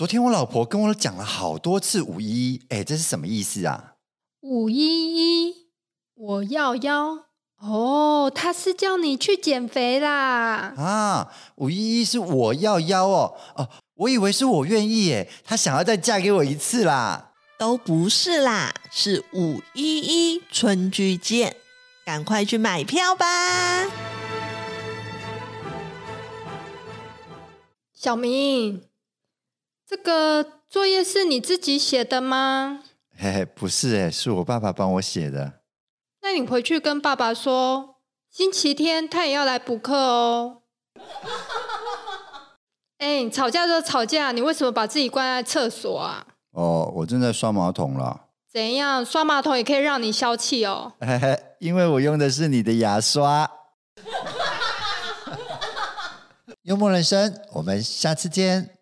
昨天我老婆跟我讲了好多次五一一，哎，这是什么意思啊？五一一，我要腰哦，他是叫你去减肥啦啊！五一一是我要腰哦，哦，我以为是我愿意耶，他想要再嫁给我一次啦，都不是啦，是五一一春居见，赶快去买票吧！小明。这个作业是你自己写的吗？嘿嘿，不是诶，是我爸爸帮我写的。那你回去跟爸爸说，星期天他也要来补课哦。哎，你吵架就吵架，你为什么把自己关在厕所啊？哦，我正在刷马桶了。怎样？刷马桶也可以让你消气哦？嘿嘿，因为我用的是你的牙刷。幽默人生，我们下次见。